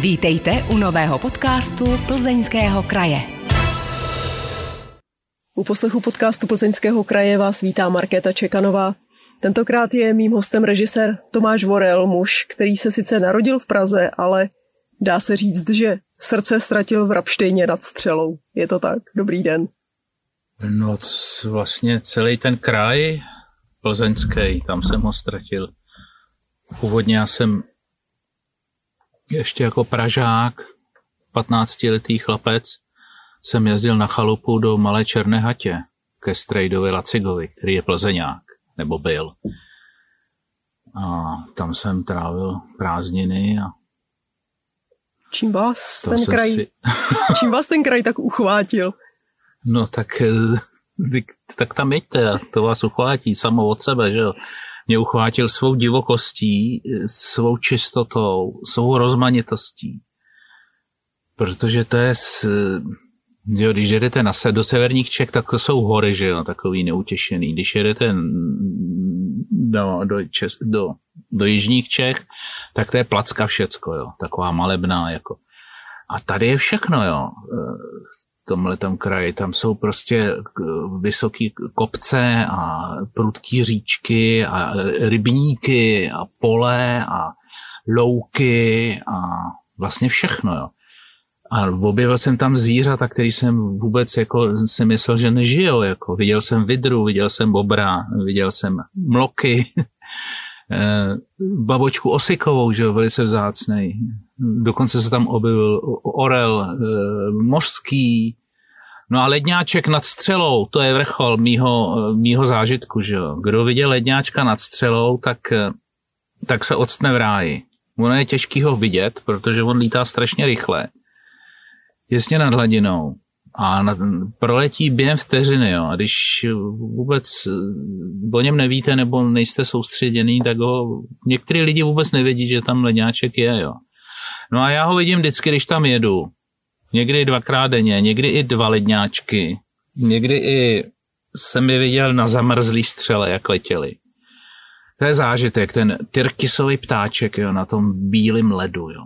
Vítejte u nového podcastu Plzeňského kraje. U poslechu podcastu Plzeňského kraje vás vítá Markéta Čekanová. Tentokrát je mým hostem režisér Tomáš Vorel, muž, který se sice narodil v Praze, ale dá se říct, že srdce ztratil v Rapštejně nad Střelou. Je to tak? Dobrý den. No vlastně celý ten kraj plzeňský, tam jsem ho ztratil. Původně já jsem ještě jako Pražák, 15-letý chlapec, jsem jezdil na chalupu do Malé Černé hatě ke Strejdovi Lacigovi, který je plzeňák, nebo byl. A tam jsem trávil prázdniny a Čím vás ten kraj, si... čím vás ten kraj tak uchvátil? No tak, eh, tak tam jeďte, to vás uchvátí samo od sebe, že jo mě uchvátil svou divokostí, svou čistotou, svou rozmanitostí. Protože to je, s, jo, když jedete na se, do severních Čech, tak to jsou hory, že jo, takový neutěšený. Když jedete do, do, Čes, do, do jižních Čech, tak to je placka všecko, jo, taková malebná, jako. A tady je všechno, jo tomhle tam kraji. Tam jsou prostě vysoké kopce a prudké říčky a rybníky a pole a louky a vlastně všechno, jo. A objevil jsem tam zvířata, který jsem vůbec jako si myslel, že nežijou. Jako. Viděl jsem vidru, viděl jsem bobra, viděl jsem mloky, eh, babočku osikovou, že jo, velice vzácnej. Dokonce se tam objevil orel e, mořský, no a ledňáček nad střelou, to je vrchol mýho, mýho zážitku, že jo. Kdo viděl ledňáčka nad střelou, tak, tak se odstne v ráji. Ono je těžký ho vidět, protože on lítá strašně rychle. Těsně nad hladinou. A na, proletí během vteřiny, jo. A když vůbec o něm nevíte nebo nejste soustředěný, tak ho některý lidi vůbec nevědí, že tam ledňáček je, jo. No a já ho vidím vždycky, když tam jedu. Někdy dvakrát denně, někdy i dva ledňáčky. Někdy i jsem je viděl na zamrzlý střele, jak letěli. To je zážitek, ten tyrkisový ptáček jo, na tom bílém ledu. Jo.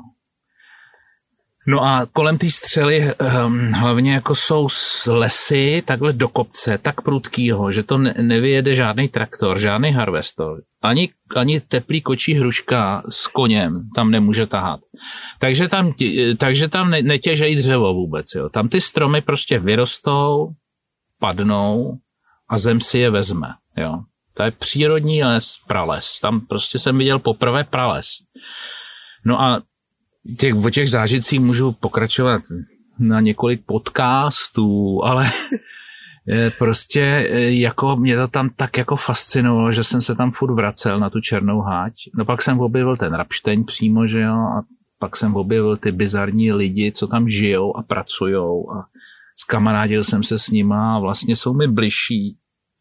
No a kolem té střely um, hlavně jako jsou lesy takhle do kopce, tak prudkýho, že to ne, nevyjede žádný traktor, žádný harvestor. Ani, ani teplý kočí hruška s koněm tam nemůže tahat. Takže tam, takže tam ne, netěžejí dřevo vůbec. Jo. Tam ty stromy prostě vyrostou, padnou a zem si je vezme. Jo. To je přírodní les, prales. Tam prostě jsem viděl poprvé prales. No a těch, o těch zážitcích můžu pokračovat na několik podcastů, ale prostě e, jako mě to tam tak jako fascinovalo, že jsem se tam furt vracel na tu černou háť. No pak jsem objevil ten Rapšteň přímo, že jo, a pak jsem objevil ty bizarní lidi, co tam žijou a pracujou a zkamarádil jsem se s nima a vlastně jsou mi bližší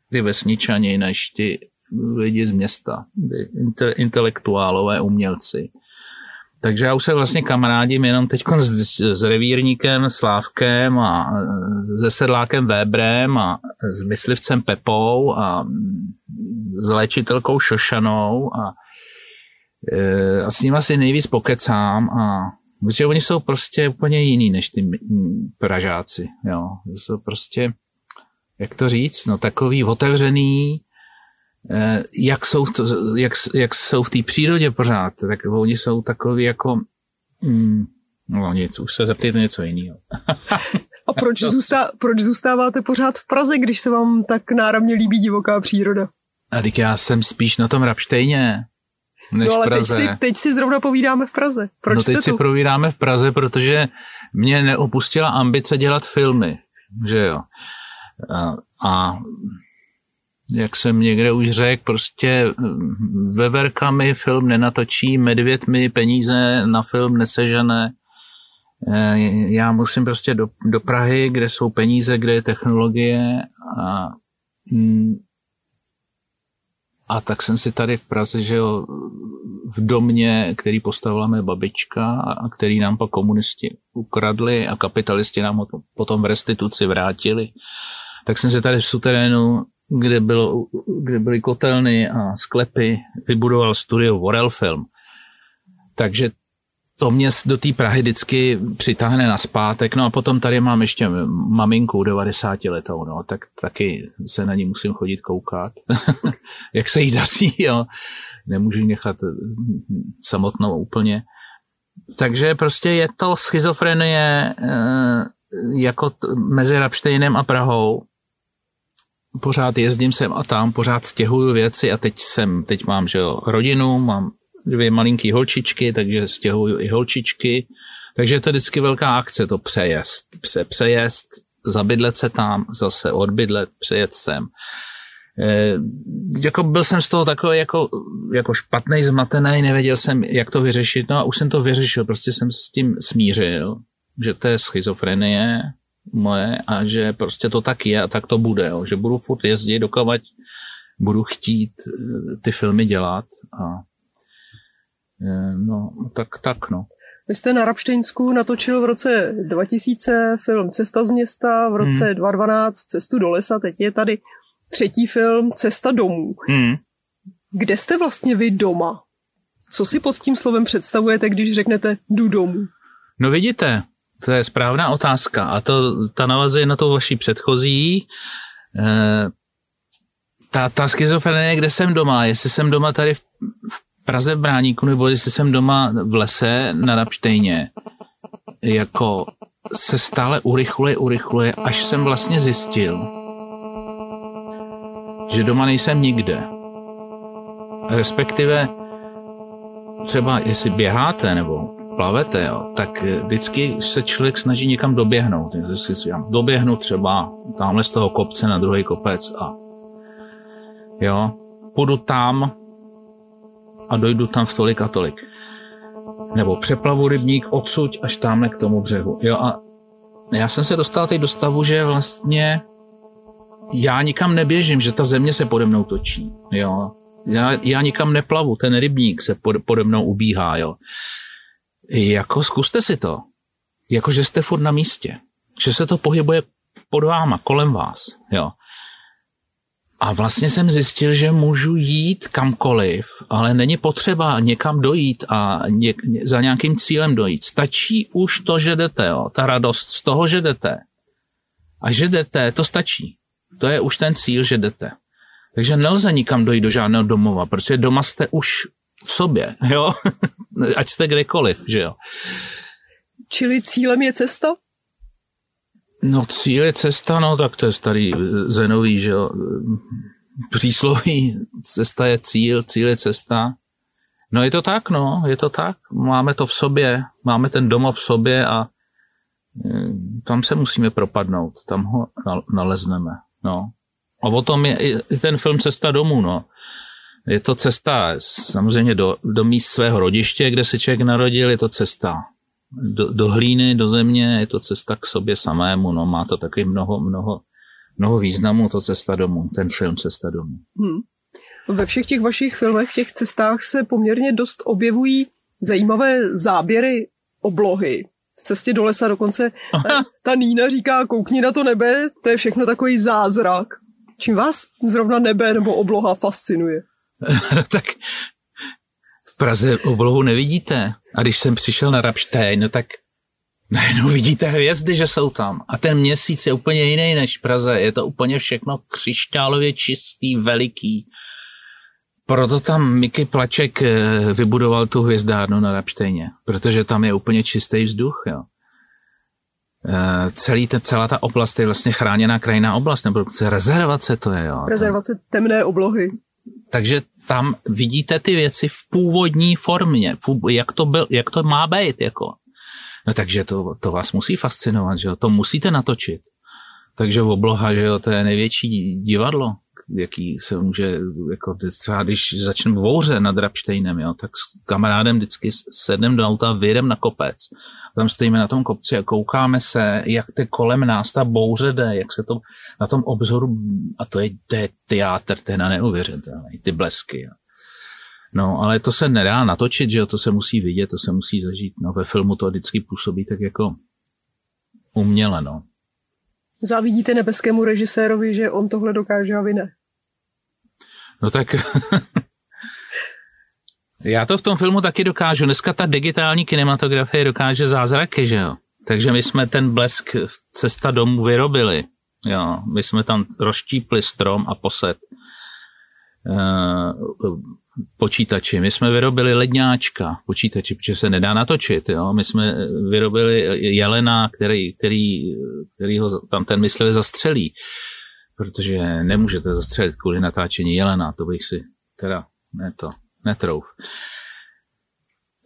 ty vesničani než ty lidi z města, ty intelektuálové umělci. Takže já už se vlastně kamarádím jenom teď s, s revírníkem Slávkem a se sedlákem Vébrem a s myslivcem Pepou a s léčitelkou Šošanou a, e, a s ním asi nejvíc pokecám a protože oni jsou prostě úplně jiný než ty Pražáci, jo. Jsou prostě, jak to říct, no takový otevřený, jak jsou, to, jak, jak jsou v té přírodě pořád, tak oni jsou takový jako, mm, no nic, už se zeptejte něco jiného. A proč, zůstá, proč zůstáváte pořád v Praze, když se vám tak náramně líbí divoká příroda? A teď já jsem spíš na tom Rapštejně, než no ale Praze. Teď si, teď si zrovna povídáme v Praze. Proč no teď jste si tu? povídáme v Praze, protože mě neopustila ambice dělat filmy, že jo. A, a jak jsem někde už řekl, prostě mm, veverkami film nenatočí, medvěd mi peníze na film nesežené. Eh, já musím prostě do, do Prahy, kde jsou peníze, kde je technologie a, mm, a tak jsem si tady v Praze, že jo, v domě, který postavila mé babička a který nám pak komunisti ukradli a kapitalisti nám ho potom v restituci vrátili, tak jsem si tady v suterénu kde, bylo, kde byly kotelny a sklepy, vybudoval studio Vorel Film. Takže to mě do té Prahy vždycky přitáhne na zpátek. No a potom tady mám ještě maminku 90 letou, no, tak taky se na ní musím chodit koukat, jak se jí daří, jo. Nemůžu nechat samotnou úplně. Takže prostě je to schizofrenie eh, jako t- mezi Rapštejnem a Prahou. Pořád jezdím sem a tam, pořád stěhuju věci a teď jsem, teď mám, že jo, rodinu, mám dvě malinký holčičky, takže stěhuju i holčičky. Takže to je vždycky velká akce, to přejezd. Pře, přejezd, zabydlet se tam, zase odbydlet, přejet sem. E, jako byl jsem z toho takový jako, jako špatný, zmatený, nevěděl jsem, jak to vyřešit, no a už jsem to vyřešil, prostě jsem se s tím smířil, že to je schizofrenie moje a že prostě to tak je a tak to bude, jo. že budu furt jezdit, dokavať budu chtít ty filmy dělat a No, tak, tak, no. Vy jste na Rapštejnsku natočil v roce 2000 film Cesta z města, v roce hmm. 2012 Cestu do lesa, teď je tady třetí film Cesta domů. Hmm. Kde jste vlastně vy doma? Co si pod tím slovem představujete, když řeknete jdu domů? No vidíte, to je správná otázka a to, ta navazuje na to vaší předchozí. E, ta, ta schizofrenie, kde jsem doma, jestli jsem doma tady v, v Praze v Bráníku, nebo jestli jsem doma v lese na Rapštejně, jako se stále urychluje, urychluje, až jsem vlastně zjistil, že doma nejsem nikde. Respektive třeba jestli běháte nebo plavete, jo, tak vždycky se člověk snaží někam doběhnout. Si doběhnu třeba tamhle z toho kopce na druhý kopec a jo, půjdu tam, a dojdu tam v tolik a tolik. Nebo přeplavu rybník odsuť až tamhle k tomu břehu. Jo a já jsem se dostal teď do stavu, že vlastně já nikam neběžím, že ta země se pode mnou točí. Jo. Já, já nikam neplavu, ten rybník se pode mnou ubíhá. Jo. Jako zkuste si to. Jako, že jste furt na místě. Že se to pohybuje pod váma, kolem vás. Jo. A vlastně jsem zjistil, že můžu jít kamkoliv, ale není potřeba někam dojít a ně, za nějakým cílem dojít. Stačí už to, že jdete, jo. ta radost z toho, že jdete. A že jdete, to stačí. To je už ten cíl, že jdete. Takže nelze nikam dojít do žádného domova, protože doma jste už v sobě, jo. Ať jste kdekoliv, že jo. Čili cílem je cesta? No cíl je cesta, no tak to je starý zenový, že jo, přísloví, cesta je cíl, cíl je cesta. No je to tak, no, je to tak. Máme to v sobě, máme ten domov v sobě a tam se musíme propadnout, tam ho nalezneme, no. A o tom je i ten film Cesta domů, no. Je to cesta samozřejmě do, do míst svého rodiště, kde se člověk narodil, je to cesta do, do hlíny, do země, je to cesta k sobě samému, no má to taky mnoho, mnoho, mnoho významů, to cesta domů, ten film Cesta domů. Hmm. Ve všech těch vašich filmech, v těch cestách se poměrně dost objevují zajímavé záběry oblohy. V cestě do lesa dokonce ta, ta Nína říká, koukni na to nebe, to je všechno takový zázrak. Čím vás zrovna nebe nebo obloha fascinuje? no tak v Praze oblohu nevidíte. A když jsem přišel na Rapštejn, no tak najednou vidíte hvězdy, že jsou tam. A ten měsíc je úplně jiný než v Praze. Je to úplně všechno křišťálově čistý, veliký. Proto tam Miky Plaček eh, vybudoval tu hvězdárnu na Rapštejně, protože tam je úplně čistý vzduch. Jo. Eh, celý ta, celá ta oblast je vlastně chráněná krajinná oblast, nebo rezervace to je. Jo. Rezervace temné oblohy. Takže tam vidíte ty věci v původní formě, jak to, byl, jak to má být. Jako. No takže to, to vás musí fascinovat, že jo? to musíte natočit. Takže obloha, že jo, to je největší divadlo, jaký se může, jako třeba když začneme bouře nad Rapštejnem, jo, tak s kamarádem vždycky sedneme do auta, vyjedeme na kopec. Tam stojíme na tom kopci a koukáme se, jak ty kolem nás ta bouře jde, jak se to na tom obzoru, a to je, to je teátr, to je na neuvěřitelný, ty blesky. Jo. No, ale to se nedá natočit, že jo, to se musí vidět, to se musí zažít. No, ve filmu to vždycky působí tak jako uměle, no. Závidíte nebeskému režisérovi, že on tohle dokáže a vy ne? No tak Já to v tom filmu taky dokážu. Dneska ta digitální kinematografie dokáže zázraky, že jo? Takže my jsme ten blesk cesta domů vyrobili. Jo, my jsme tam rozštípli strom a posed uh, počítači. My jsme vyrobili ledňáčka počítači, protože se nedá natočit. Jo? My jsme vyrobili jelena, který, který, který ho tam ten myslivě zastřelí. Protože nemůžete zastřelit kvůli natáčení jelena, to bych si teda ne to, netrouf.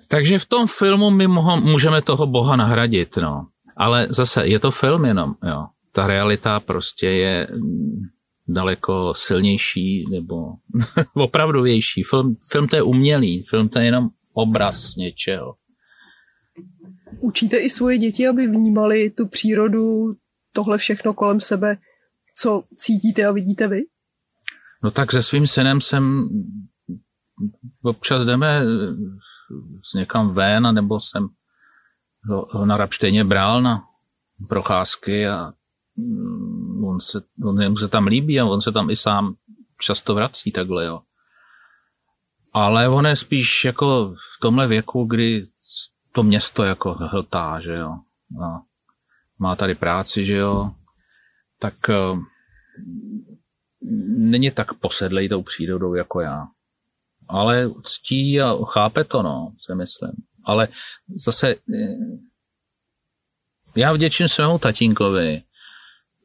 Takže v tom filmu my moho, můžeme toho boha nahradit, no. Ale zase je to film jenom, jo. Ta realita prostě je daleko silnější nebo opravdovější. Film, film to je umělý, film to je jenom obraz něčeho. Učíte i svoje děti, aby vnímali tu přírodu, tohle všechno kolem sebe, co cítíte a vidíte vy? No tak se svým synem jsem občas jdeme s někam ven, nebo jsem ho na Rapštejně bral na procházky a mm, on se, on se tam líbí a on se tam i sám často vrací takhle, jo. Ale on je spíš jako v tomhle věku, kdy to město jako hltá, že jo. A má tady práci, že jo. Tak uh, není tak posedlej tou přírodou jako já ale ctí a chápe to, no, si myslím. Ale zase eh, já vděčím svému tatínkovi,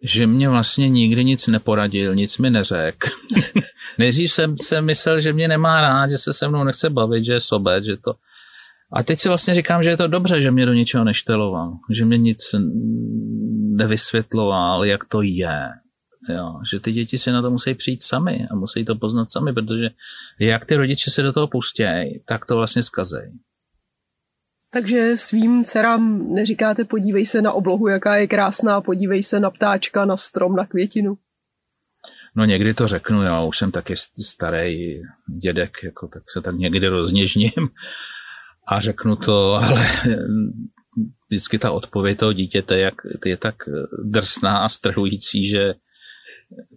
že mě vlastně nikdy nic neporadil, nic mi neřekl. Nejdřív jsem, jsem myslel, že mě nemá rád, že se se mnou nechce bavit, že je sobec, že to... A teď si vlastně říkám, že je to dobře, že mě do ničeho nešteloval, že mě nic nevysvětloval, jak to je. Jo, že ty děti si na to musí přijít sami a musí to poznat sami, protože jak ty rodiče se do toho pustějí, tak to vlastně zkazejí. Takže svým dcerám neříkáte podívej se na oblohu, jaká je krásná, podívej se na ptáčka, na strom, na květinu. No někdy to řeknu, já už jsem taky starý dědek, jako, tak se tak někdy rozněžním a řeknu to, ale vždycky ta odpověď toho dítěte jak, je tak drsná a strhující, že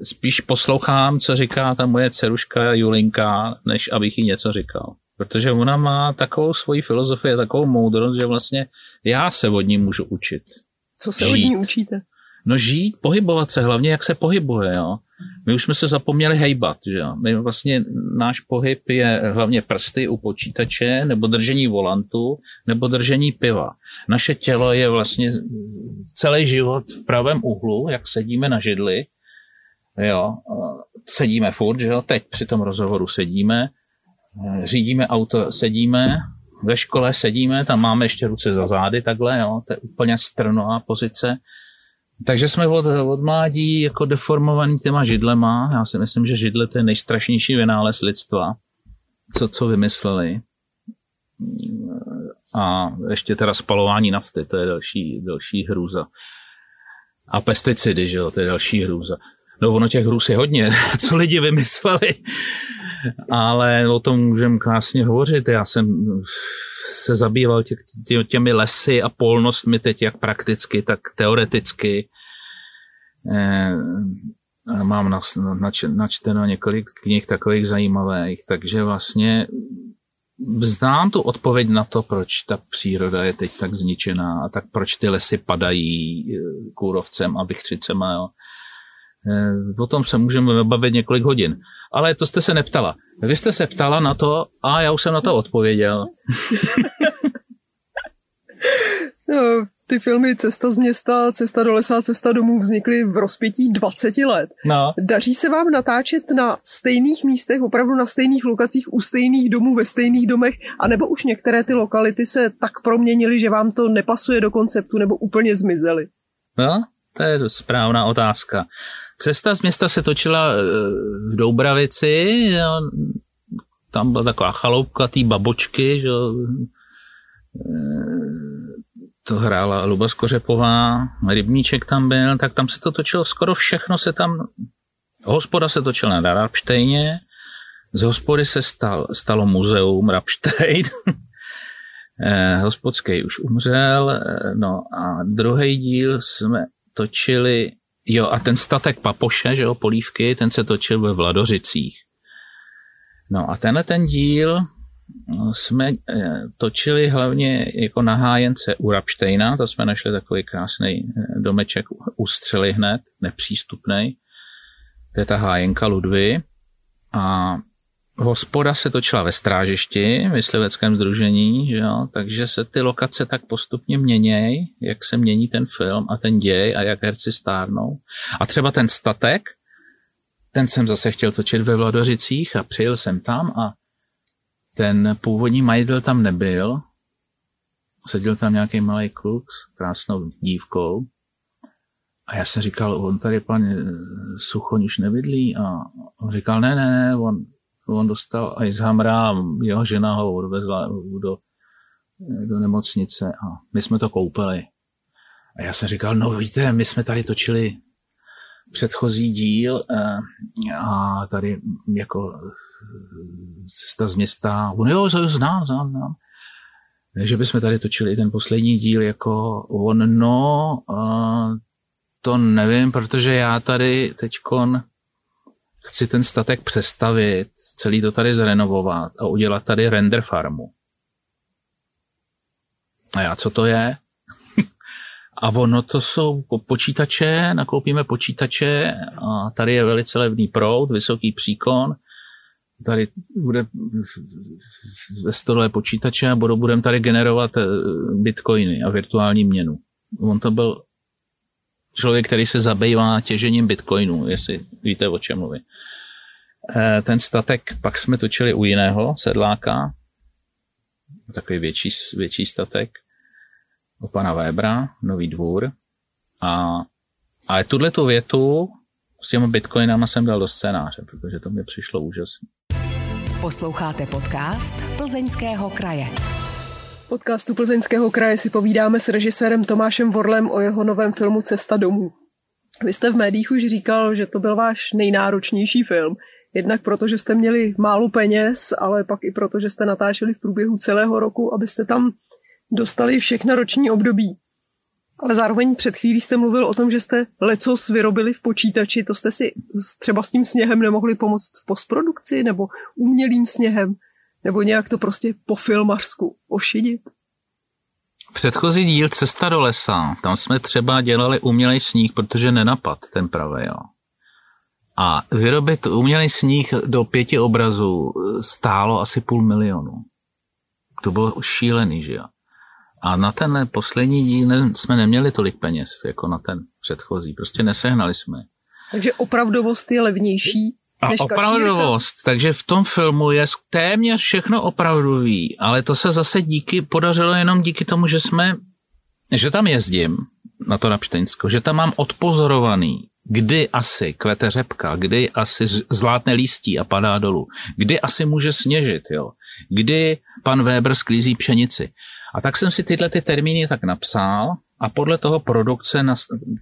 spíš poslouchám, co říká ta moje dceruška Julinka, než abych jí něco říkal. Protože ona má takovou svoji filozofii, takovou moudrost, že vlastně já se od ní můžu učit. Co se žít. od ní učíte? No žít, pohybovat se, hlavně jak se pohybuje, jo. My už jsme se zapomněli hejbat, že jo. My vlastně, náš pohyb je hlavně prsty u počítače, nebo držení volantu, nebo držení piva. Naše tělo je vlastně celý život v pravém uhlu, jak sedíme na židli, Jo, sedíme furt, že jo, teď při tom rozhovoru sedíme, řídíme auto, sedíme, ve škole sedíme, tam máme ještě ruce za zády takhle, jo, to je úplně strnová pozice. Takže jsme od, od mládí jako deformovaný těma židlema. Já si myslím, že židle to je nejstrašnější vynález lidstva, co, co vymysleli. A ještě teda spalování nafty, to je další, další hrůza. A pesticidy, že jo, to je další hrůza. No ono těch hrůz je hodně, co lidi vymysleli, ale o tom můžeme krásně hovořit. Já jsem se zabýval tě, tě, těmi lesy a polnostmi teď jak prakticky, tak teoreticky. Eh, mám nač, nač, načteno několik knih takových zajímavých, takže vlastně znám tu odpověď na to, proč ta příroda je teď tak zničená a tak proč ty lesy padají eh, kůrovcem a vychřicema. Jo. Eh, o tom se můžeme bavit několik hodin. Ale to jste se neptala. Vy jste se ptala na to a já už jsem na to odpověděl. no, ty filmy Cesta z města, Cesta do lesa, Cesta domů vznikly v rozpětí 20 let. No. Daří se vám natáčet na stejných místech, opravdu na stejných lokacích, u stejných domů, ve stejných domech, anebo už některé ty lokality se tak proměnily, že vám to nepasuje do konceptu nebo úplně zmizely? No, to je správná otázka. Cesta z města se točila eh, v Doubravici, jo. tam byla taková chaloupka té babočky, že eh, to hrála Luba Skořepová, Rybníček tam byl, tak tam se to točilo, skoro všechno se tam, hospoda se točila na Rapštejně, z hospody se stal, stalo muzeum Rapštejn, eh, hospodský už umřel, no a druhý díl jsme točili Jo, a ten statek Papoše, že jo, polívky, ten se točil ve Vladořicích. No a tenhle ten díl jsme eh, točili hlavně jako na hájence u Rapštejna, to jsme našli takový krásný eh, domeček ustřeli hned, nepřístupný. To je ta hájenka Ludvy. A hospoda se točila ve strážišti, mysliveckém združení, že jo? takže se ty lokace tak postupně měnějí, jak se mění ten film a ten děj a jak herci stárnou. A třeba ten statek, ten jsem zase chtěl točit ve Vladořicích a přijel jsem tam a ten původní majitel tam nebyl. Seděl tam nějaký malý kluk s krásnou dívkou. A já jsem říkal, on tady pan Suchoň už nebydlí. A on říkal, ne, ne, ne, on, on dostal i z Hamra, jeho žena ho odvezla do, do nemocnice a my jsme to koupili. A já jsem říkal, no víte, my jsme tady točili předchozí díl eh, a tady jako cesta z města. On jo, to znám, znám, znám. Že bychom tady točili ten poslední díl jako on, no, uh, to nevím, protože já tady teďkon chci ten statek přestavit, celý to tady zrenovovat a udělat tady render farmu. A já, co to je? a ono to jsou počítače, nakoupíme počítače a tady je velice levný proud, vysoký příkon tady bude ve stole počítače a budeme tady generovat eh, bitcoiny a virtuální měnu. On to byl člověk, který se zabývá těžením bitcoinů, jestli víte, o čem mluvím. Eh, ten statek pak jsme točili u jiného sedláka, takový větší, větší statek, u pana Webra, Nový dvůr. A, ale tuhle tu větu s těmi bitcoinama jsem dal do scénáře, protože to mi přišlo úžasné. Posloucháte podcast Plzeňského kraje. Podcastu Plzeňského kraje si povídáme s režisérem Tomášem Vorlem o jeho novém filmu Cesta domů. Vy jste v médiích už říkal, že to byl váš nejnáročnější film. Jednak proto, že jste měli málo peněz, ale pak i proto, že jste natáčeli v průběhu celého roku, abyste tam dostali všechna roční období. Ale zároveň před chvílí jste mluvil o tom, že jste lecos vyrobili v počítači, to jste si třeba s tím sněhem nemohli pomoct v postprodukci nebo umělým sněhem, nebo nějak to prostě po filmařsku ošidit? Předchozí díl Cesta do lesa, tam jsme třeba dělali umělý sníh, protože nenapad ten pravý, jo. A vyrobit umělý sníh do pěti obrazů stálo asi půl milionu. To bylo šílený, že jo. A na ten poslední díl jsme neměli tolik peněz, jako na ten předchozí. Prostě nesehnali jsme. Takže opravdovost je levnější a opravdovost, kašírka. takže v tom filmu je téměř všechno opravdový, ale to se zase díky, podařilo jenom díky tomu, že jsme, že tam jezdím na to Rapštejnsko, že tam mám odpozorovaný, kdy asi kvete řepka, kdy asi zlátne lístí a padá dolů, kdy asi může sněžit, jo, kdy pan Weber sklízí pšenici. A tak jsem si tyhle ty termíny tak napsal a podle toho produkce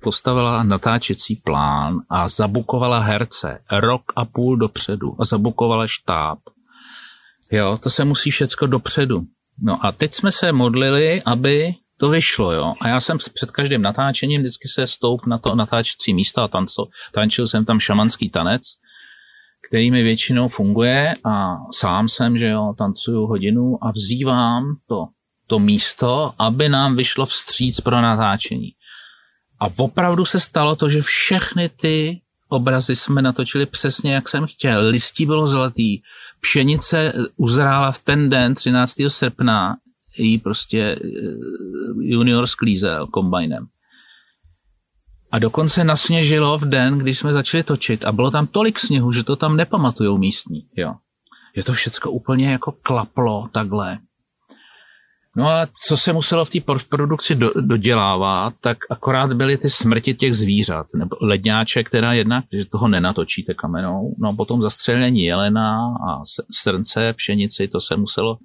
postavila natáčecí plán a zabukovala herce rok a půl dopředu a zabukovala štáb. Jo, to se musí všecko dopředu. No a teď jsme se modlili, aby to vyšlo, jo. A já jsem před každým natáčením vždycky se stoup na to natáčecí místo a tanco, tančil jsem tam šamanský tanec, který mi většinou funguje a sám jsem, že jo, tancuju hodinu a vzývám to to místo, aby nám vyšlo vstříc pro natáčení. A opravdu se stalo to, že všechny ty obrazy jsme natočili přesně, jak jsem chtěl. Listí bylo zlatý, pšenice uzrála v ten den, 13. srpna, jí prostě eh, junior sklízel kombajnem. A dokonce nasněžilo v den, když jsme začali točit a bylo tam tolik sněhu, že to tam nepamatujou místní. Jo. Že to všecko úplně jako klaplo takhle. No a co se muselo v té produkci do, dodělávat, tak akorát byly ty smrti těch zvířat, nebo ledňáček, která jednak, že toho nenatočíte kamenou, no a potom zastřelení jelena a srnce, pšenici, to se muselo,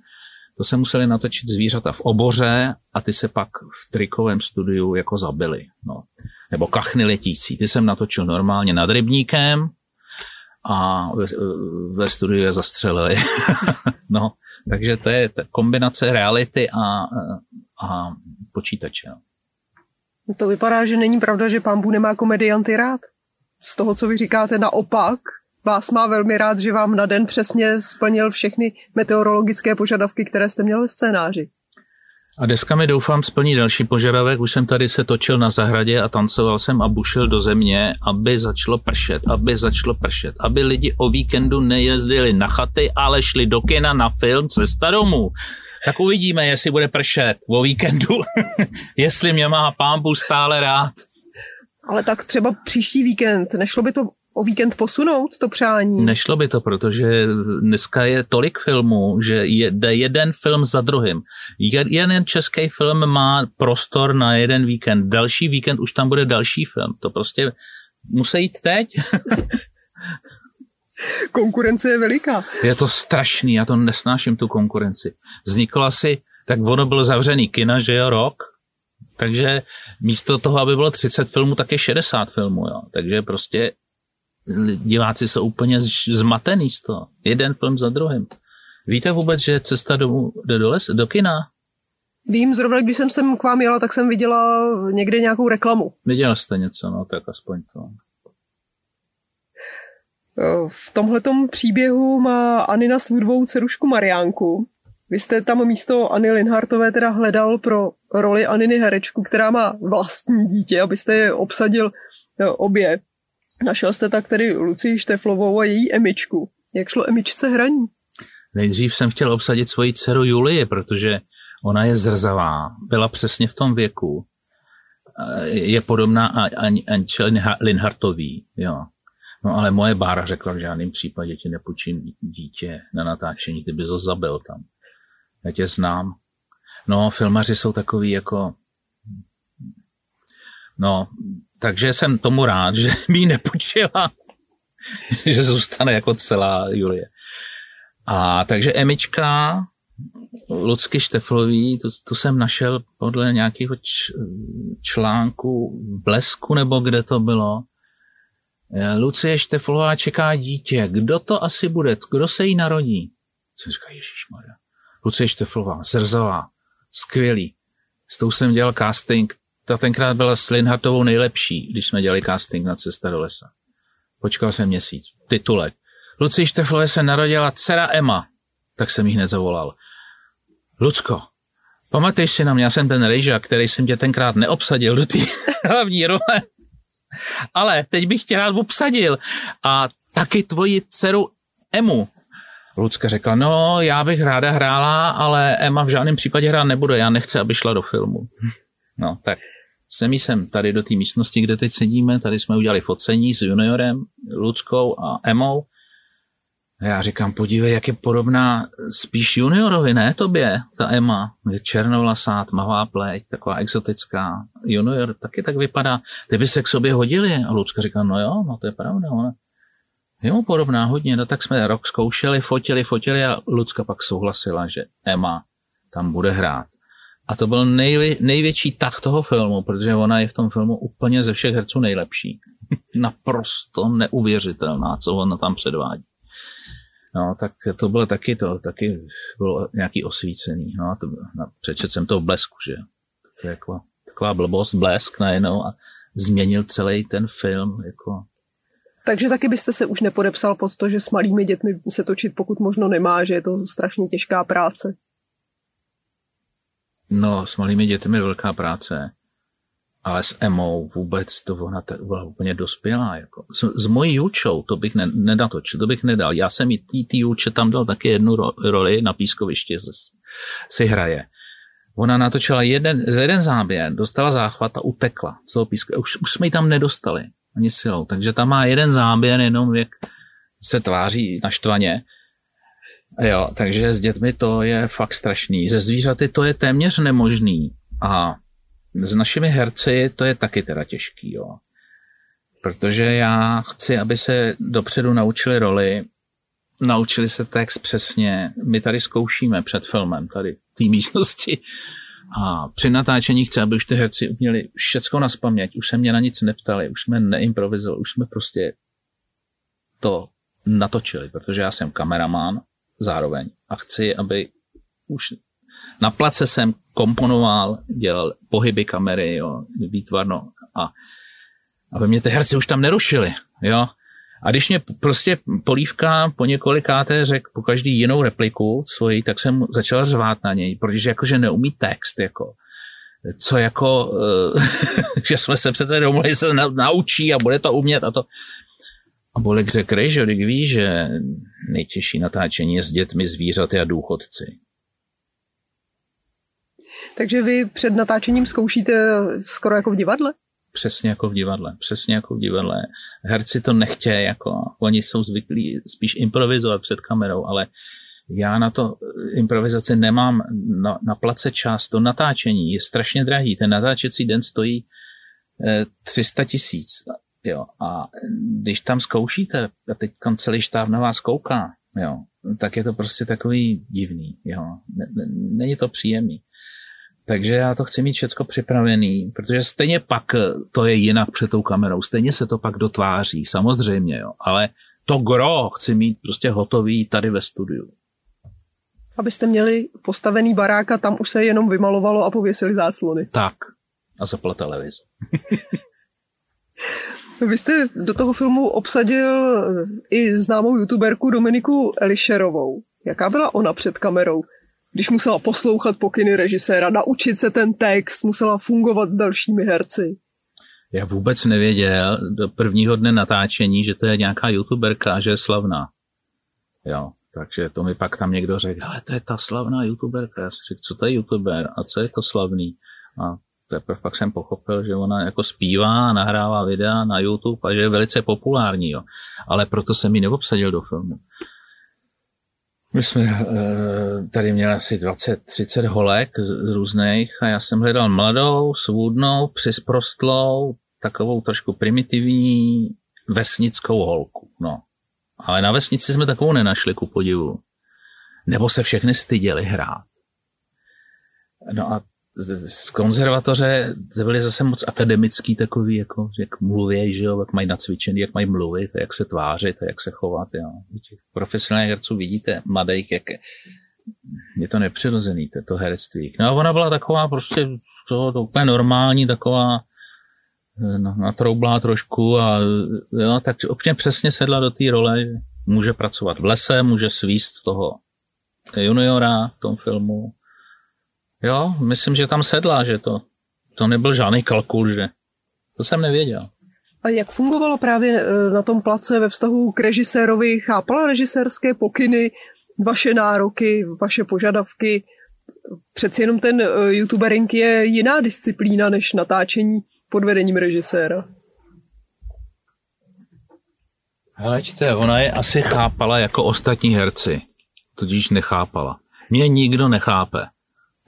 to se museli natočit zvířata v oboře a ty se pak v trikovém studiu jako zabili, no. Nebo kachny letící, ty jsem natočil normálně nad rybníkem a ve, ve studiu je zastřelili. no, takže to je kombinace reality a, a počítače. No. To vypadá, že není pravda, že pán Bů nemá komedianty rád. Z toho, co vy říkáte, naopak, vás má velmi rád, že vám na den přesně splnil všechny meteorologické požadavky, které jste měl ve scénáři. A deska mi doufám splní další požadavek. Už jsem tady se točil na zahradě a tancoval jsem a bušil do země, aby začalo pršet, aby začalo pršet, aby lidi o víkendu nejezdili na chaty, ale šli do kina na film Cesta domů. Tak uvidíme, jestli bude pršet o víkendu, jestli mě má pámbu stále rád. Ale tak třeba příští víkend, nešlo by to o víkend posunout to přání? Nešlo by to, protože dneska je tolik filmů, že jde jeden film za druhým. Jeden český film má prostor na jeden víkend, další víkend už tam bude další film. To prostě musí jít teď. Konkurence je veliká. Je to strašný, já to nesnáším, tu konkurenci. Vzniklo asi, tak ono bylo zavřený kina, že jo, rok, takže místo toho, aby bylo 30 filmů, tak je 60 filmů, jo. Takže prostě diváci jsou úplně zmatený z toho. Jeden film za druhým. Víte vůbec, že cesta do, do, do, les, do kina? Vím, zrovna když jsem sem k vám jela, tak jsem viděla někde nějakou reklamu. Viděla jste něco, no tak aspoň to. V tomhletom příběhu má Anina svou dcerušku Mariánku. Vy jste tam místo Anny Linhartové teda hledal pro roli Aniny herečku, která má vlastní dítě, abyste je obsadil obě. Našel jste tak tedy Lucii Šteflovou a její Emičku. Jak šlo Emičce hraní? Nejdřív jsem chtěl obsadit svoji dceru Julie, protože ona je zrzavá, byla přesně v tom věku. Je podobná Anče Linhartový, jo. No ale moje bára řekla, v žádném případě ti nepůjčím dítě na natáčení, ty bys ho zabil tam. Já tě znám. No, filmaři jsou takový jako... No, takže jsem tomu rád, že mi ji nepůjčila, že zůstane jako celá Julie. A takže Emička, Lucky Šteflový, tu, tu jsem našel podle nějakého č, článku Blesku, nebo kde to bylo. Lucie Šteflová čeká dítě. Kdo to asi bude? Kdo se jí narodí? Jsem říkal, Maria. Lucie Šteflová, zrzová, skvělý. S tou jsem dělal casting ta tenkrát byla s Linhartovou nejlepší, když jsme dělali casting na Cesta do lesa. Počkal jsem měsíc. Titulek. Luci Šteflové se narodila dcera Emma. Tak jsem jí hned zavolal. Lucko, pamatuješ si na mě, já jsem ten rejža, který jsem tě tenkrát neobsadil do té hlavní role. Ale teď bych tě rád obsadil. A taky tvoji dceru Emu. Lucka řekla, no já bych ráda hrála, ale Emma v žádném případě hrát nebude, já nechci, aby šla do filmu. No, tak jsem jsem tady do té místnosti, kde teď sedíme, tady jsme udělali focení s juniorem, Luckou a Emou. A já říkám, podívej, jak je podobná spíš juniorovi, ne tobě, ta Emma. Je černovlasá, tmavá pleť, taková exotická. Junior taky tak vypadá. Ty by se k sobě hodili. A Lucka říká, no jo, no to je pravda. Ona. Jo, podobná hodně. No tak jsme rok zkoušeli, fotili, fotili a Lucka pak souhlasila, že Emma tam bude hrát. A to byl nejvě, největší tah toho filmu, protože ona je v tom filmu úplně ze všech herců nejlepší. Naprosto neuvěřitelná, co ona tam předvádí. No, tak to bylo taky to, taky bylo nějaký osvícený. No, to, no, přečet jsem to v blesku, že? To jako, taková blbost, blesk najednou a změnil celý ten film. Jako. Takže taky byste se už nepodepsal pod to, že s malými dětmi se točit pokud možno nemá, že je to strašně těžká práce. No, s malými dětmi velká práce, ale s Emou vůbec to ona byla úplně dospělá. Jako. S, s mojí Julčou to bych ne, nedatočil, to bych nedal. Já jsem i tý, tý Julče tam dal taky jednu ro, roli na pískovišti, si hraje. Ona natočila jeden, z jeden záběr, dostala záchvat a utekla z toho písku. Už, už jsme ji tam nedostali ani silou. Takže tam má jeden záběr, jenom jak se tváří naštvaně Jo, takže s dětmi to je fakt strašný. Ze zvířaty to je téměř nemožný. A s našimi herci to je taky teda těžký, jo. Protože já chci, aby se dopředu naučili roli, naučili se text přesně. My tady zkoušíme před filmem, tady v té místnosti. A při natáčení chci, aby už ty herci uměli všecko na spaměť. Už se mě na nic neptali, už jsme neimprovizovali, už jsme prostě to natočili, protože já jsem kameraman zároveň. A chci, aby už na place jsem komponoval, dělal pohyby kamery, jo, výtvarno a aby mě ty herci už tam nerušili, jo. A když mě prostě polívka po několikáté řekl po každý jinou repliku svoji, tak jsem začal řvát na něj, protože jakože neumí text, jako co jako, že jsme se přece domluvili, se naučí a bude to umět a to. A Bolek řekl, že ví, že nejtěžší natáčení je s dětmi, zvířaty a důchodci. Takže vy před natáčením zkoušíte skoro jako v divadle? Přesně jako v divadle, přesně jako v divadle. Herci to nechtějí, jako oni jsou zvyklí spíš improvizovat před kamerou, ale já na to improvizaci nemám na, na place čas. To natáčení je strašně drahý. Ten natáčecí den stojí eh, 300 tisíc. Jo. A když tam zkoušíte, a teď celý štáb na vás kouká, jo, tak je to prostě takový divný. Jo. Není to příjemný. Takže já to chci mít všecko připravený, protože stejně pak to je jinak před tou kamerou, stejně se to pak dotváří, samozřejmě, jo. ale to gro chci mít prostě hotový tady ve studiu. Abyste měli postavený barák a tam už se jenom vymalovalo a pověsili záclony. Tak. A zapla televize. Vy jste do toho filmu obsadil i známou youtuberku Dominiku Elišerovou. Jaká byla ona před kamerou? když musela poslouchat pokyny režiséra, naučit se ten text, musela fungovat s dalšími herci. Já vůbec nevěděl do prvního dne natáčení, že to je nějaká youtuberka a že je slavná. Jo, takže to mi pak tam někdo řekl, ale to je ta slavná youtuberka. Já si řekl, co to je youtuber a co je to slavný? A teprve pak jsem pochopil, že ona jako zpívá, nahrává videa na YouTube a že je velice populární. Jo. Ale proto jsem ji neobsadil do filmu. My jsme uh, tady měli asi 20-30 holek z různých a já jsem hledal mladou, svůdnou, přisprostlou, takovou trošku primitivní vesnickou holku. No. Ale na vesnici jsme takovou nenašli, ku podivu. Nebo se všechny styděli hrát. No a z konzervatoře byly zase moc akademický takový, jako, jak mluví, že jo, jak mají nacvičený, jak mají mluvit, jak se tvářit, jak se chovat. Jo. U těch profesionálních herců vidíte mladých, jak je to nepřirozený, to, to herectví. No a ona byla taková prostě to, to úplně normální, taková no, natroublá trošku a jo, tak úplně přesně sedla do té role, že může pracovat v lese, může svíst toho juniora v tom filmu, Jo, myslím, že tam sedla, že to, to nebyl žádný kalkul, že to jsem nevěděl. A jak fungovalo právě e, na tom place ve vztahu k režisérovi? Chápala režisérské pokyny, vaše nároky, vaše požadavky? Přeci jenom ten e, youtubering je jiná disciplína než natáčení pod vedením režiséra. Hleďte, ona je asi chápala jako ostatní herci, tudíž nechápala. Mě nikdo nechápe.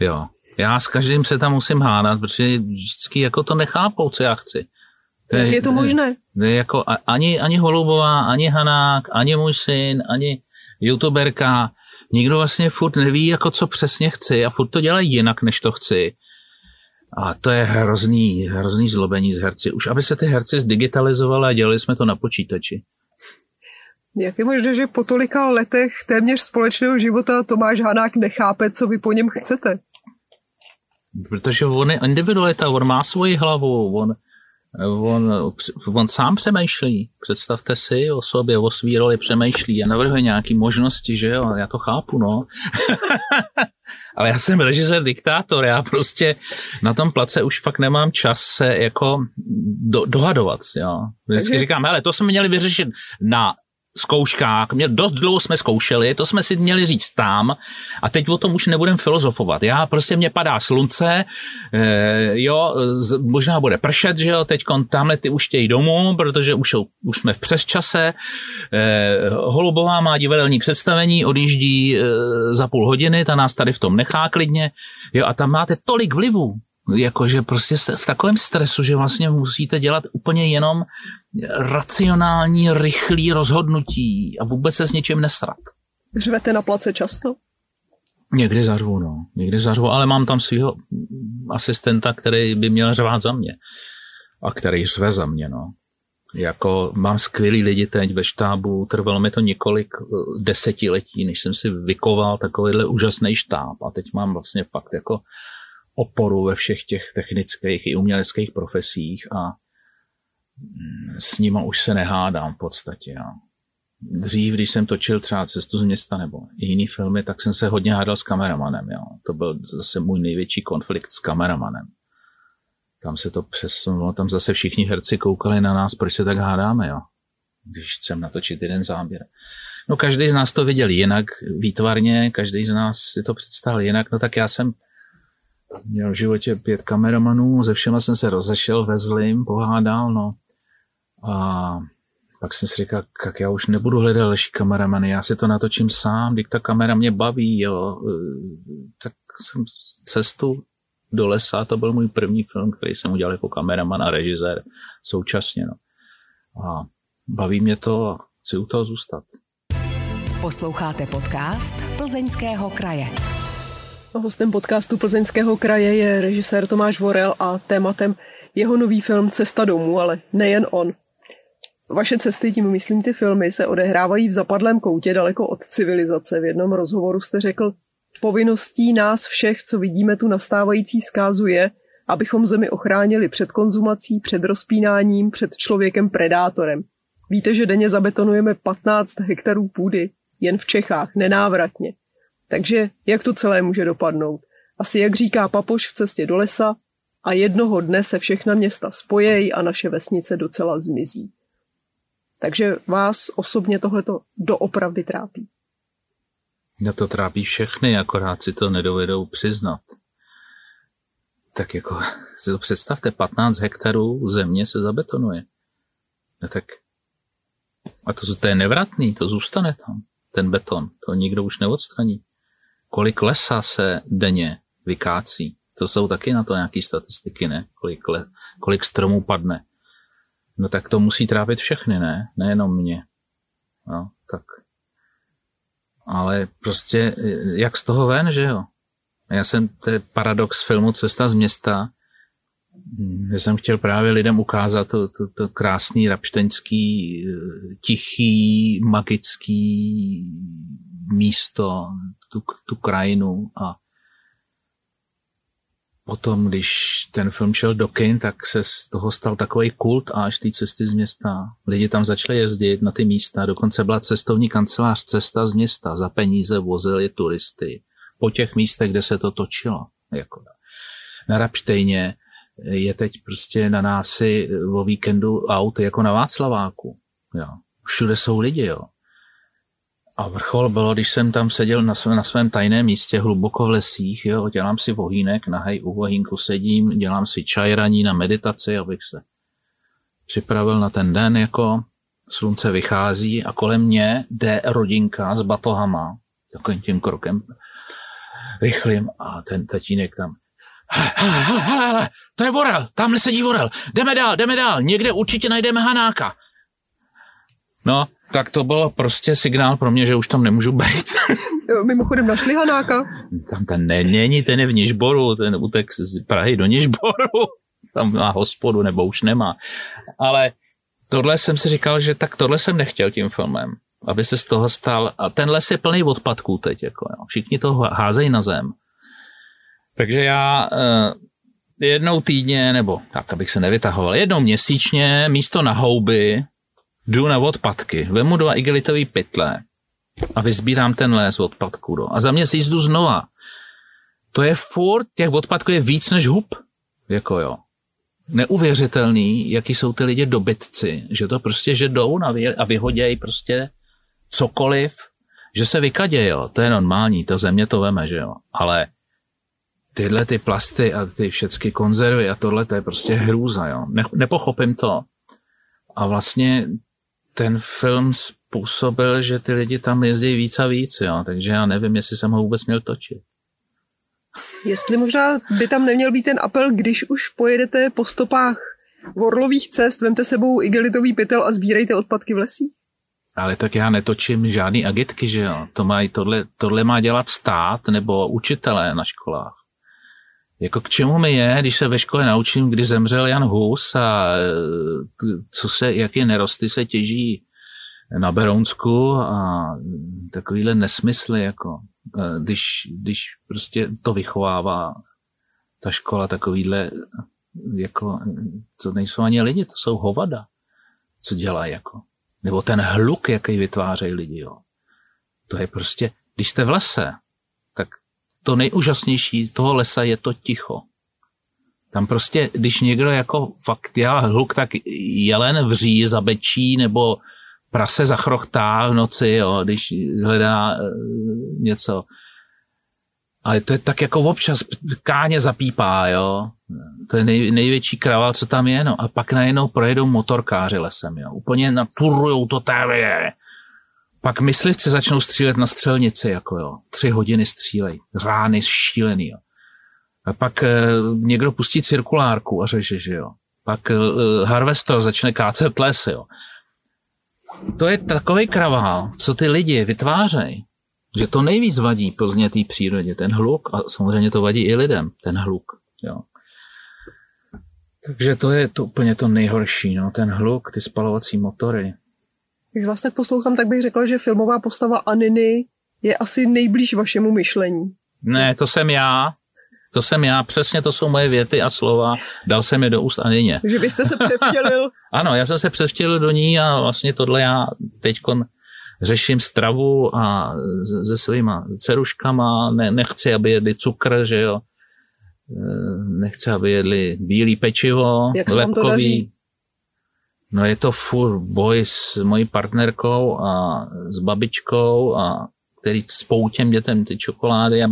Jo. Já s každým se tam musím hádat, protože vždycky jako to nechápou, co já chci. Je, je to možné? Jako ani, ani Holubová, ani Hanák, ani můj syn, ani youtuberka, nikdo vlastně furt neví, jako co přesně chci a furt to dělají jinak, než to chci. A to je hrozný, hrozný zlobení z herci. Už aby se ty herci zdigitalizovaly a dělali jsme to na počítači. Jak je možné, že po tolika letech téměř společného života Tomáš Hanák nechápe, co vy po něm chcete? Protože on je individualita, on má svoji hlavu, on, on, on sám přemýšlí. Představte si o sobě, o svý roli přemýšlí a navrhuje nějaké možnosti, že jo, já to chápu, no. Ale já jsem režisér, diktátor, já prostě na tom place už fakt nemám čas se jako do, dohadovat, jo. Vždycky Takže... říkám, hele, to jsme měli vyřešit na zkouškách, mě dost dlouho jsme zkoušeli, to jsme si měli říct tam. A teď o tom už nebudem filozofovat. Já prostě mě padá slunce, e, jo, z, možná bude pršet, že jo, teď tamhle ty už chtějí domů, protože už, už jsme v přesčase, e, Holubová má divadelní představení, odjíždí e, za půl hodiny, ta nás tady v tom nechá klidně, jo, a tam máte tolik vlivů, jakože prostě se v takovém stresu, že vlastně musíte dělat úplně jenom racionální, rychlý rozhodnutí a vůbec se s ničím nesrat. Řvete na place často? Někdy zařvu, no. Někdy zařvu, ale mám tam svého asistenta, který by měl řvát za mě. A který řve za mě, no. Jako mám skvělý lidi teď ve štábu, trvalo mi to několik eh, desetiletí, než jsem si vykoval takovýhle úžasný štáb. A teď mám vlastně fakt jako oporu ve všech těch technických i uměleckých profesích a s nima už se nehádám v podstatě. Jo. Dřív, když jsem točil třeba Cestu z města nebo jiný filmy, tak jsem se hodně hádal s kameramanem. Jo. To byl zase můj největší konflikt s kameramanem. Tam se to přesunulo, tam zase všichni herci koukali na nás, proč se tak hádáme, jo. Když chcem natočit jeden záběr. No každý z nás to viděl jinak, výtvarně, každý z nás si to představil jinak, no tak já jsem měl v životě pět kameramanů, ze všema jsem se rozešel ve zlým, pohádal, no. A pak jsem si říkal, jak já už nebudu hledat další kameramany, já si to natočím sám, když ta kamera mě baví, jo. Tak jsem cestu do lesa, to byl můj první film, který jsem udělal jako kameraman a režisér současně, no. A baví mě to a chci u toho zůstat. Posloucháte podcast Plzeňského kraje. Hostem podcastu Plzeňského kraje je režisér Tomáš Vorel a tématem jeho nový film Cesta domů, ale nejen on. Vaše cesty, tím myslím ty filmy, se odehrávají v zapadlém koutě daleko od civilizace. V jednom rozhovoru jste řekl, povinností nás všech, co vidíme tu nastávající zkázu je, abychom zemi ochránili před konzumací, před rozpínáním, před člověkem predátorem. Víte, že denně zabetonujeme 15 hektarů půdy, jen v Čechách, nenávratně. Takže jak to celé může dopadnout? Asi jak říká papoš v cestě do lesa, a jednoho dne se všechna města spojejí a naše vesnice docela zmizí. Takže vás osobně tohleto doopravdy trápí. Mě to trápí všechny, akorát si to nedovedou přiznat. Tak jako si to představte, 15 hektarů země se zabetonuje. No tak a to, to je nevratný, to zůstane tam, ten beton, to nikdo už neodstraní. Kolik lesa se denně vykácí, to jsou taky na to nějaké statistiky, ne? Kolik, le, kolik stromů padne. No tak to musí trápit všechny, ne? Nejenom mě. No, tak. Ale prostě, jak z toho ven, že jo? Já jsem, to je paradox filmu Cesta z města, já jsem chtěl právě lidem ukázat to, to, to krásný rapšteňský, tichý, magický místo, tu, tu krajinu a potom, když ten film šel do kin, tak se z toho stal takový kult až té cesty z města. Lidi tam začali jezdit na ty místa, dokonce byla cestovní kancelář Cesta z města, za peníze vozili turisty po těch místech, kde se to točilo. Jako na Rapštejně je teď prostě na návsi o víkendu aut jako na Václaváku. Jo. Všude jsou lidi, jo. A vrchol bylo, když jsem tam seděl na svém, na svém tajném místě hluboko v lesích, jo, dělám si vohýnek, hej, u vohýnku sedím, dělám si čaj raní na meditaci, abych se připravil na ten den, jako slunce vychází a kolem mě jde rodinka s batohama, takovým tím krokem rychlým a ten tatínek tam hele, hele, hele, hele, to je vorel, tamhle sedí vorel, jdeme dál, jdeme dál, někde určitě najdeme Hanáka. No, tak to bylo prostě signál pro mě, že už tam nemůžu být. Mimochodem našli Hanáka? Tam ten ne, není, ten je v Nižboru, ten utek z Prahy do Nižboru. Tam má hospodu, nebo už nemá. Ale tohle jsem si říkal, že tak tohle jsem nechtěl tím filmem. Aby se z toho stal, a ten les je plný odpadků teď, jako, jo. všichni to házejí na zem. Takže já uh, jednou týdně, nebo tak, abych se nevytahoval, jednou měsíčně místo na houby jdu na odpadky, vemu dva igelitové pytle a vyzbírám ten les odpadků. Do. A za měsíc jdu znova. To je furt, těch odpadků je víc než hub. Jako jo. Neuvěřitelný, jaký jsou ty lidi dobytci, že to prostě, že jdou a vyhodějí prostě cokoliv, že se vykadějí, jo. To je normální, to země to veme, že jo. Ale tyhle ty plasty a ty všechny konzervy a tohle, to je prostě hrůza, jo. Ne, nepochopím to. A vlastně ten film způsobil, že ty lidi tam jezdí víc a víc, jo. Takže já nevím, jestli jsem ho vůbec měl točit. Jestli možná by tam neměl být ten apel, když už pojedete po stopách vorlových cest, vemte sebou igelitový pytel a sbírejte odpadky v lesích? Ale tak já netočím žádný agitky, že jo. To má, tohle, tohle má dělat stát nebo učitelé na školách. Jako k čemu mi je, když se ve škole naučím, kdy zemřel Jan Hus a e, co se, jaké nerosty se těží na Berounsku a takovýhle nesmysly, jako e, když, když prostě to vychovává ta škola takovýhle, jako, to nejsou ani lidi, to jsou hovada. co dělají jako. Nebo ten hluk, jaký vytvářejí lidi, jo. To je prostě, když jste v lese, to nejúžasnější toho lesa je to ticho. Tam prostě, když někdo jako fakt dělá hluk, tak jelen vří, zabečí, nebo prase zachrochtá v noci, jo, když hledá e, něco. Ale to je tak jako občas káně zapípá, jo. To je nej, největší kraval, co tam je, no. A pak najednou projedou motorkáři lesem, jo. Úplně naturujou to tady. Pak myslivci začnou střílet na střelnici, jako jo. Tři hodiny střílej. Rány šílený, jo. A pak e, někdo pustí cirkulárku a řeže, že jo. Pak e, harvestor začne kácet les, jo. To je takový kravál, co ty lidi vytvářejí, že to nejvíc vadí pozdě té přírodě, ten hluk a samozřejmě to vadí i lidem, ten hluk. Jo. Takže to je to úplně to nejhorší, no, ten hluk, ty spalovací motory. Když vás tak poslouchám, tak bych řekla, že filmová postava Aniny je asi nejblíž vašemu myšlení. Ne, to jsem já. To jsem já, přesně to jsou moje věty a slova, dal jsem je do úst Anině. Že vy jste se převtělil. ano, já jsem se převtělil do ní a vlastně tohle já teď řeším stravu a se svýma ceruškama, ne, nechci, aby jedli cukr, že jo, e, nechci, aby jedli bílý pečivo, Jak lepkový. No je to furt boj s mojí partnerkou a s babičkou a který spou těm dětem ty čokolády a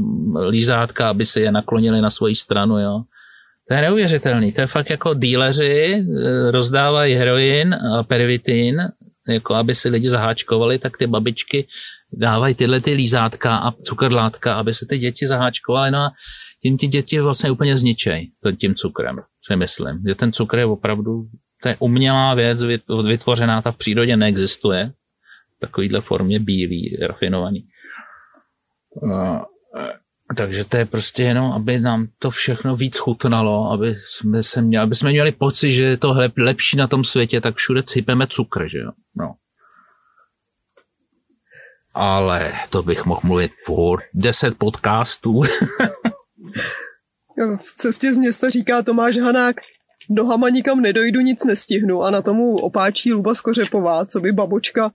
lízátka, aby se je naklonili na svoji stranu, jo. To je neuvěřitelný. To je fakt jako díleři e, rozdávají heroin a pervitin, jako aby si lidi zaháčkovali, tak ty babičky dávají tyhle ty lízátka a cukrlátka, aby se ty děti zaháčkovaly. No a tím ty děti vlastně úplně zničej tím cukrem, si myslím. Že ten cukr je opravdu, to je umělá věc, vytvořená, ta v přírodě neexistuje. V takovýhle formě bílý, rafinovaný. No, takže to je prostě jenom, aby nám to všechno víc chutnalo, aby jsme, se měli, aby jsme měli pocit, že je to lepší na tom světě, tak všude sypeme cukr, že jo. No. Ale to bych mohl mluvit furt. Deset podcastů. v cestě z města říká Tomáš Hanák, nohama nikam nedojdu, nic nestihnu a na tomu opáčí Luba Skořepová, co by babočka,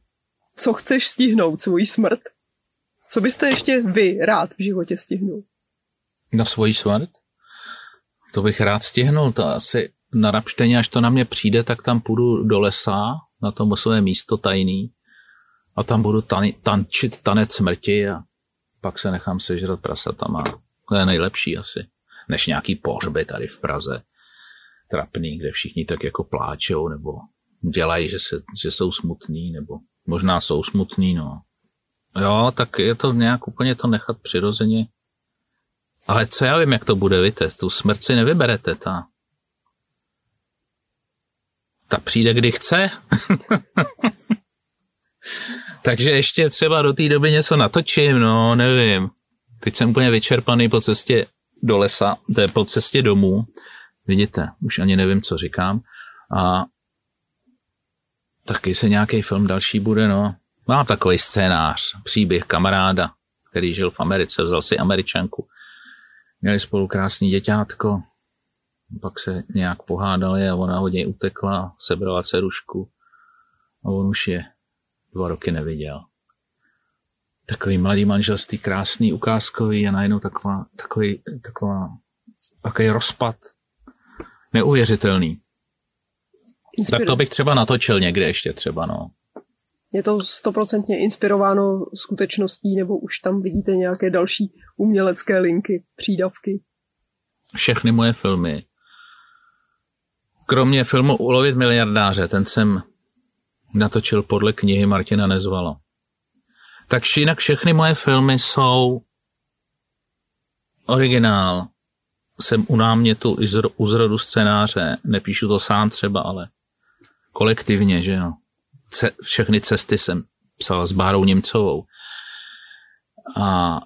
co chceš stihnout, svůj smrt. Co byste ještě vy rád v životě stihnul? Na svoji smrt? To bych rád stihnul, to asi na Rapšteně, až to na mě přijde, tak tam půjdu do lesa, na to své místo tajný a tam budu tan- tančit tanec smrti a pak se nechám sežrat prasatama. To je nejlepší asi, než nějaký pohřby tady v Praze trapný, kde všichni tak jako pláčou nebo dělají, že, se, že jsou smutní, nebo možná jsou smutní, no. Jo, tak je to nějak úplně to nechat přirozeně. Ale co já vím, jak to bude, víte, tu smrt si nevyberete, ta. Ta přijde, kdy chce. Takže ještě třeba do té doby něco natočím, no, nevím. Teď jsem úplně vyčerpaný po cestě do lesa, to je po cestě domů. Vidíte, už ani nevím, co říkám. A taky se nějaký film další bude, no. Mám takový scénář, příběh kamaráda, který žil v Americe, vzal si američanku. Měli spolu krásný děťátko, pak se nějak pohádali a ona od něj utekla, sebrala cerušku a on už je dva roky neviděl. Takový mladý manželství, krásný, ukázkový a najednou taková, takový, taková, takový rozpad. Neuvěřitelný. Inspiro. Tak to bych třeba natočil někde ještě třeba, no. Je to stoprocentně inspirováno skutečností, nebo už tam vidíte nějaké další umělecké linky, přídavky? Všechny moje filmy. Kromě filmu Ulovit miliardáře, ten jsem natočil podle knihy Martina Nezvala. Takže jinak všechny moje filmy jsou originál. Jsem u námětu u zrodu scénáře, nepíšu to sám třeba, ale kolektivně, že jo ce, všechny cesty jsem psal s Bárou Němcovou. A,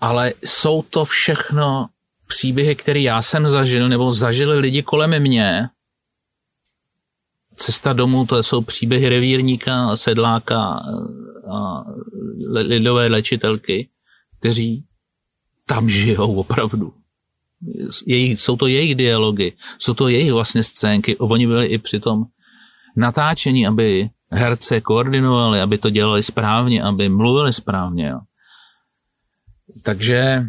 ale jsou to všechno příběhy, které já jsem zažil, nebo zažili lidi kolem mě. Cesta domů, to jsou příběhy revírníka, sedláka a lidové léčitelky, kteří tam žijou opravdu. Jejich, jsou to jejich dialogy, jsou to jejich vlastně scénky. Oni byli i při tom natáčení, aby herce koordinovali, aby to dělali správně, aby mluvili správně. Jo. Takže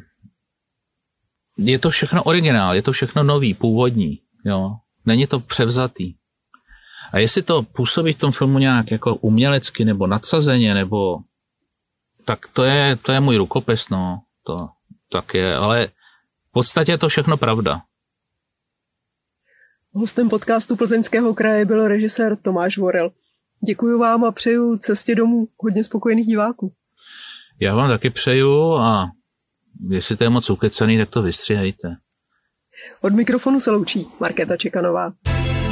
je to všechno originál, je to všechno nový, původní. Jo. Není to převzatý. A jestli to působí v tom filmu nějak jako umělecky nebo nadsazeně, nebo tak to je, to je můj rukopis, no. To tak je, ale v podstatě je to všechno pravda. Hostem podcastu Plzeňského kraje byl režisér Tomáš Vorel. Děkuji vám a přeju cestě domů hodně spokojených diváků. Já vám taky přeju a jestli to je moc ukecený, tak to vystřihejte. Od mikrofonu se loučí Markéta Čekanová.